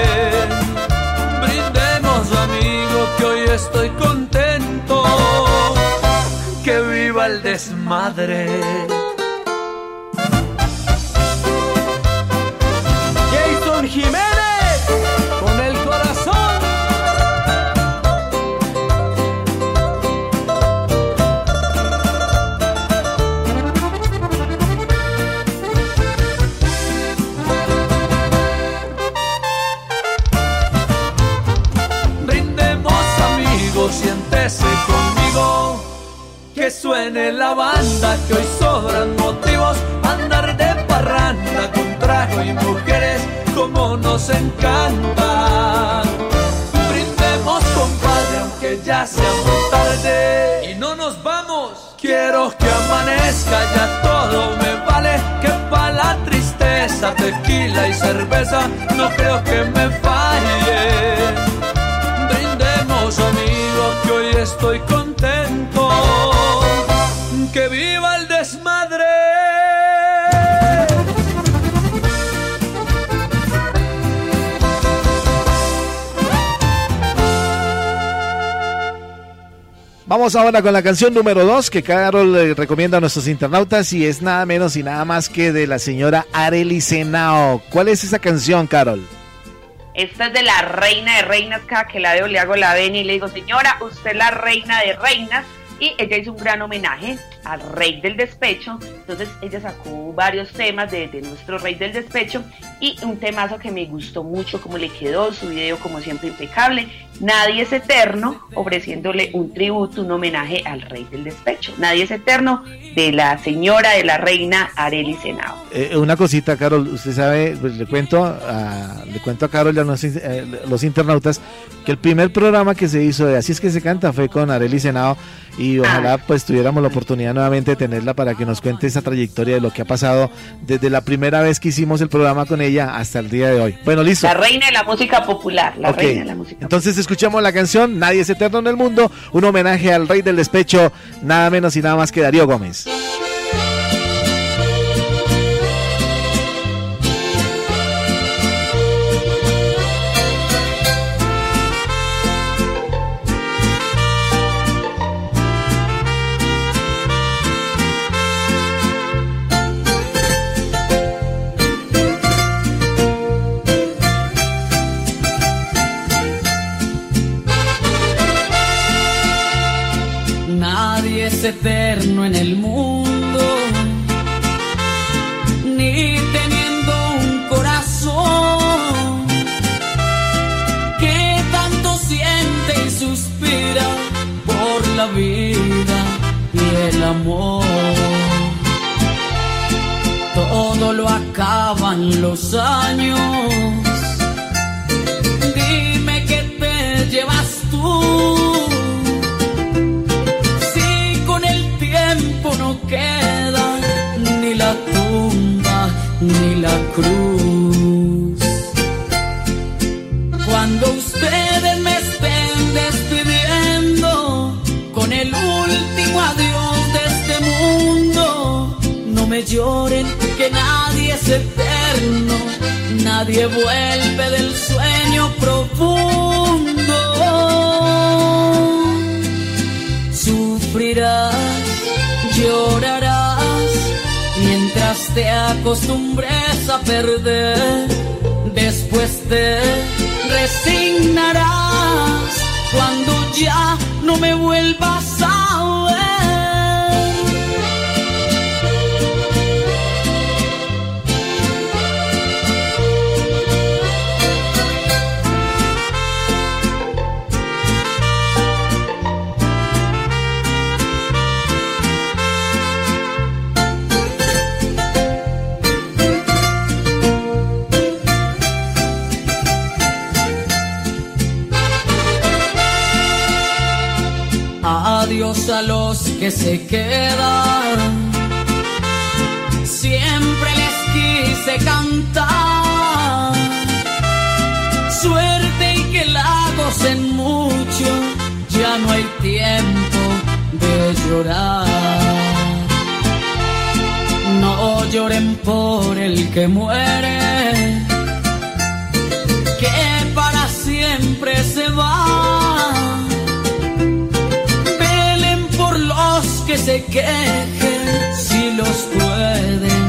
Brindemos amigo, que hoy estoy contento, que viva el desmadre. Jason Jiménez Que suene la banda, que hoy sobran motivos. Andar de parranda con trago y mujeres como nos encanta. Brindemos compadre, aunque ya sea muy tarde. Y no nos vamos. Quiero que amanezca, ya todo me vale. Que pa' la tristeza, tequila y cerveza, no creo que me falle. Ahora con la canción número 2 que Carol le recomienda a nuestros internautas y es nada menos y nada más que de la señora Arely Senao. ¿Cuál es esa canción, Carol? Esta es de la reina de reinas. Cada que la veo le hago la venia y le digo, señora, usted es la reina de reinas. Y ella hizo un gran homenaje al rey del despecho. Entonces ella sacó varios temas de, de nuestro rey del despecho y un temazo que me gustó mucho como le quedó, su video como siempre impecable. Nadie es eterno, ofreciéndole un tributo, un homenaje al rey del despecho. Nadie es eterno de la señora, de la reina Arely Senao. Eh, una cosita, Carol, usted sabe, pues, le cuento a, le cuento a Carol y a los, eh, los internautas que el primer programa que se hizo de Así es que se canta fue con Arely Senao y ojalá pues tuviéramos la oportunidad nuevamente de tenerla para que nos cuente esa trayectoria de lo que ha pasado desde la primera vez que hicimos el programa con ella hasta el día de hoy. Bueno, listo. La reina de la música popular, la reina de la música Entonces escuchamos la canción Nadie es eterno en el mundo, un homenaje al rey del despecho, nada menos y nada más que Darío Gómez. Eterno en el mundo, ni teniendo un corazón que tanto siente y suspira por la vida y el amor. Todo lo acaban los años. La cruz. Cuando ustedes me estén despidiendo con el último adiós de este mundo, no me lloren que nadie es eterno, nadie vuelve del sueño profundo te acostumbres a perder. Después te resignarás cuando ya no me vuelvas que se quedan. Siempre les quise cantar. Suerte y que la gocen mucho, ya no hay tiempo de llorar. No lloren por el que muere, que para siempre se va. Que se quejen si los pueden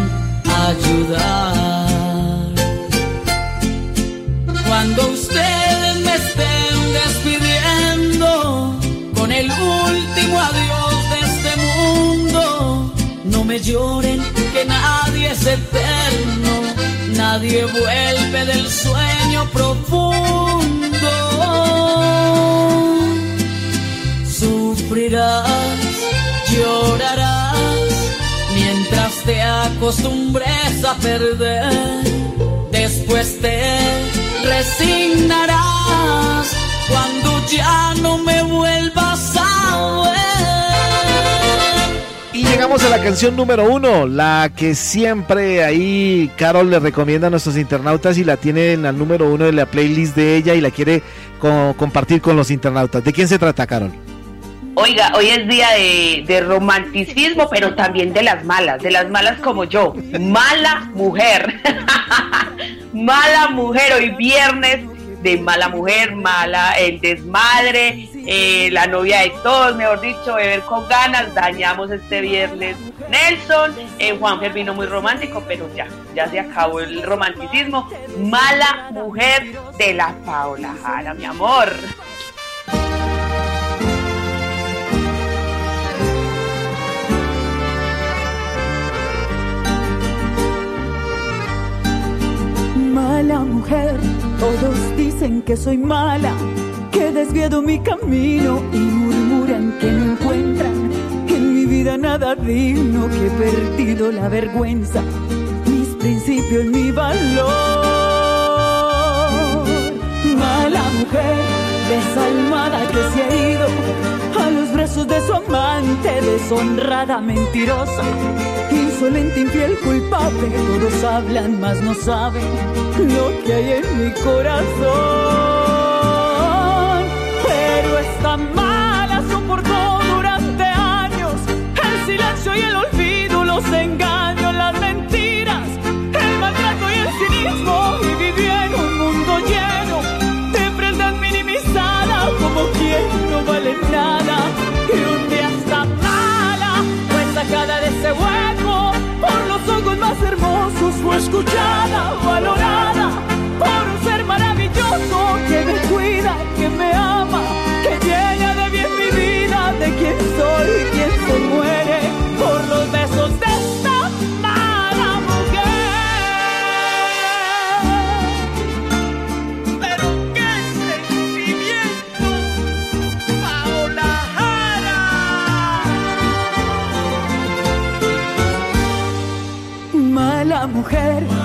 ayudar. Cuando ustedes me estén despidiendo con el último adiós de este mundo, no me lloren que nadie es eterno, nadie vuelve del sueño profundo. Sufrirás, llorarás, mientras te acostumbres a perder. Después te resignarás cuando ya no me vuelvas a ver. Y llegamos a la canción número uno, la que siempre ahí Carol le recomienda a nuestros internautas y la tiene en la número uno de la playlist de ella y la quiere co- compartir con los internautas. ¿De quién se trata, Carol? Oiga, hoy es día de, romanticismo, pero también de las malas, de las malas como yo. Mala mujer. mala mujer, hoy viernes de mala mujer, mala, el desmadre, eh, la novia de todos, mejor dicho, beber con ganas, dañamos este viernes. Nelson, eh, Juanfer vino muy romántico, pero ya, ya se acabó el romanticismo. Mala mujer de la Paola Jara, mi amor. Mala mujer, todos dicen que soy mala, que desviado mi camino y murmuran que no encuentran en mi vida nada digno, que he perdido la vergüenza, mis principios, mi valor. Mala mujer, desalmada que se ha ido a los brazos de su amante, deshonrada, mentirosa, insolente, infiel, culpable. Todos hablan, mas no saben lo que hay en mi corazón. Pero esta mala soportó durante años el silencio y el olvido, los engaños, no vale nada. Y un día esta mala fue sacada de ese hueco por los ojos más hermosos, fue escuchada, valorada por un ser maravilloso que me cuida, que me ama,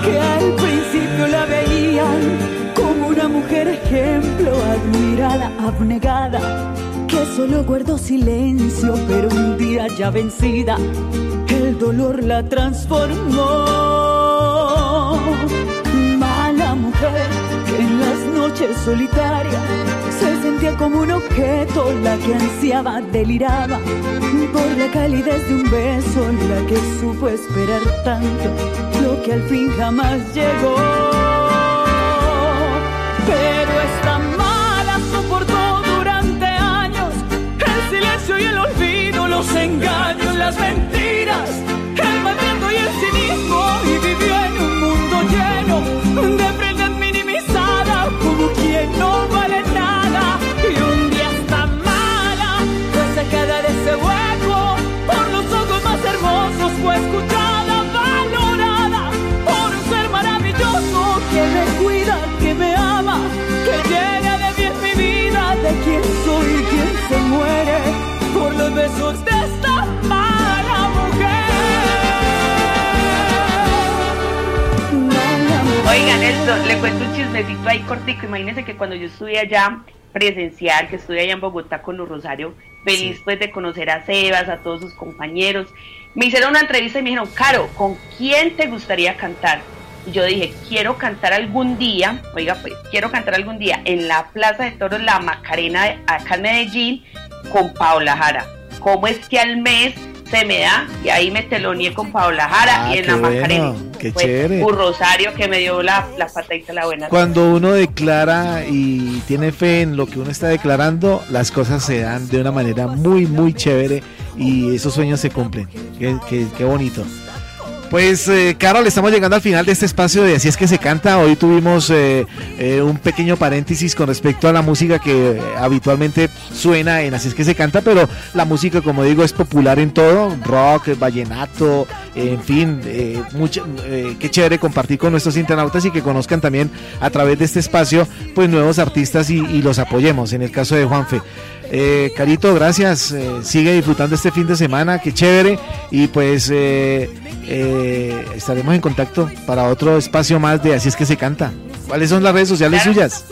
que al principio la veían como una mujer ejemplo, admirada, abnegada, que solo guardó silencio, pero un día ya vencida, el dolor la transformó. Mala mujer que en las noches solitarias se sentía como un objeto, la que ansiaba, deliraba por la calidez de un beso, la que supo esperar tanto, lo que al fin jamás llegó. Pero esta mala soportó durante años el silencio y el olvido, los engaños, las mentiras, quién soy y quién se muere por los besos de esta mala mujer. Mala mujer. Oiga, Nelson, le cuento un chismecito ahí cortico. Imagínense que cuando yo estuve allá, presencial, que estuve allá en Bogotá con los Rosario, feliz pues de conocer a Sebas, a todos sus compañeros. Me hicieron una entrevista y me dijeron, Caro, ¿con quién te gustaría cantar? Y yo dije, quiero cantar algún día, oiga pues, quiero cantar algún día en la Plaza de Toros La Macarena acá en Medellín con Paola Jara. ¿Cómo es que al mes se me da y ahí me teloneé con Paola Jara Ah, y en la bueno, Macarena. qué chévere. un Rosario que me dio la, la patadita la buena. Cuando uno declara y tiene fe en lo que uno está declarando, las cosas se dan de una manera muy, muy chévere y esos sueños se cumplen. Qué, qué- qué bonito. Pues, eh, Carol, estamos llegando al final de este espacio de Así es que se canta. Hoy tuvimos eh, eh, un pequeño paréntesis con respecto a la música que eh, habitualmente suena en Así es que se canta, pero la música, como digo, es popular en todo: rock, vallenato, en fin. Eh, mucho, qué chévere compartir con nuestros internautas y que conozcan también a través de este espacio, pues nuevos artistas y, y los apoyemos. En el caso de Juanfe. Eh, Carito, gracias. eh, sigue disfrutando este fin de semana, qué chévere. Y pues eh, eh, estaremos en contacto para otro espacio más de Así es que se canta. ¿Cuáles son las redes sociales Claro. suyas?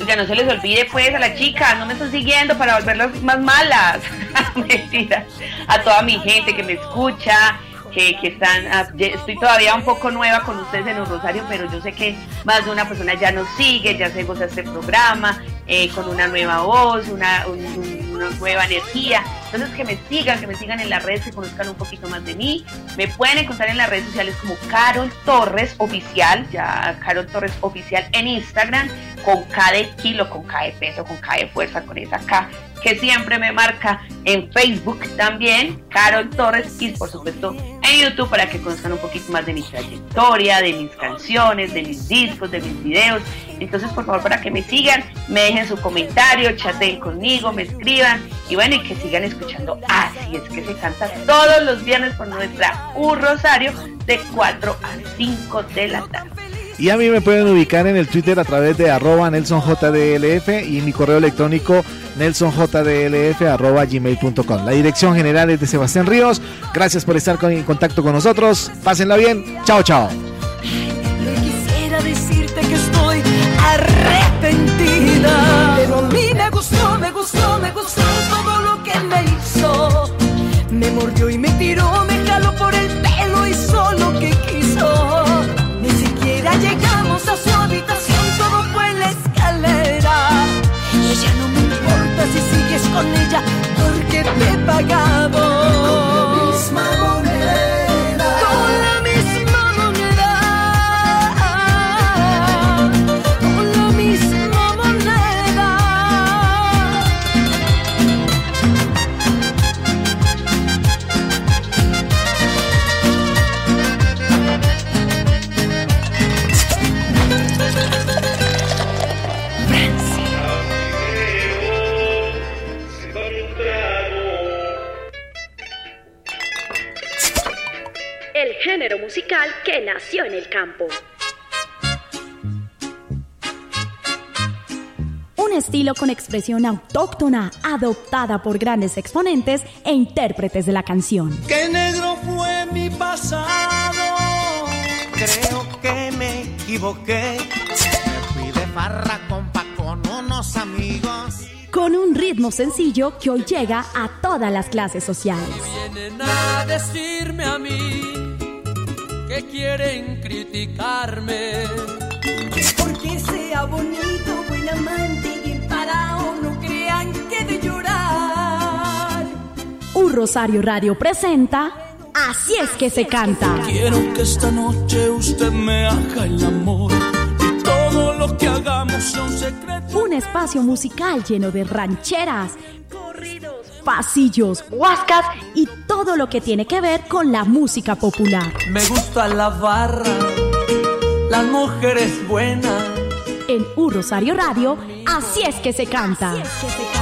Oiga, no se les olvide pues a las chicas, no me están siguiendo para volverlas más malas. A toda mi gente que me escucha, que, que están, ah, estoy todavía un poco nueva con ustedes en los Rosario, pero yo sé que más de una persona ya nos sigue, ya se goza este programa, eh, con una nueva voz, una, un- un- una nueva energía. Entonces que me sigan, que me sigan en las redes, que conozcan un poquito más de mí. Me pueden encontrar en las redes sociales como Carol Torres Oficial, ya Carol Torres Oficial en Instagram, con K de kilo, con K de peso, con K de fuerza, con esa K que siempre me marca en Facebook también, Carol Torres, y por supuesto en YouTube para que conozcan un poquito más de mi trayectoria, de mis canciones, de mis discos, de mis videos. Entonces, por favor, para que me sigan, me dejen su comentario, chateen conmigo, me escriban y bueno, y que sigan escuchando. Así es que se canta todos los viernes por nuestra U Rosario de 4 a 5 de la tarde. Y a mí me pueden ubicar en el Twitter a través de arroba NelsonJDLF y mi correo electrónico nelsonjdlf arroba gmail.com. La dirección general es de Sebastián Ríos. Gracias por estar con- en contacto con nosotros. Pásenla bien. Chao, chao. Quisiera decirte que estoy arrepentida. Pero a mí me gustó, me gustó, me gustó todo lo que me hizo. Me mordió y me tiró, me jaló por el pelo, hizo lo que quiso. Llegamos a su habitación, todo fue en la escalera. Y ya no me importa si sigues con ella, porque te he expresión autóctona, adoptada por grandes exponentes e intérpretes de la canción. Que negro fue mi pasado. Creo que me equivoqué. Me fui de farra, compa, con unos amigos. Con un ritmo sencillo que hoy llega a todas las clases sociales. Vienen a decirme a mí que quieren criticarme. Porque sea bonito, Rosario Radio presenta Así es que se canta. Quiero que esta noche usted me haga el amor y todo lo que hagamos sea un secreto. Un espacio musical lleno de rancheras, Corridos, pasillos, huascas y todo lo que tiene que ver con la música popular. Me gusta la barra, las mujeres buenas. En Un Rosario Radio, Así es que se canta. Que se canta.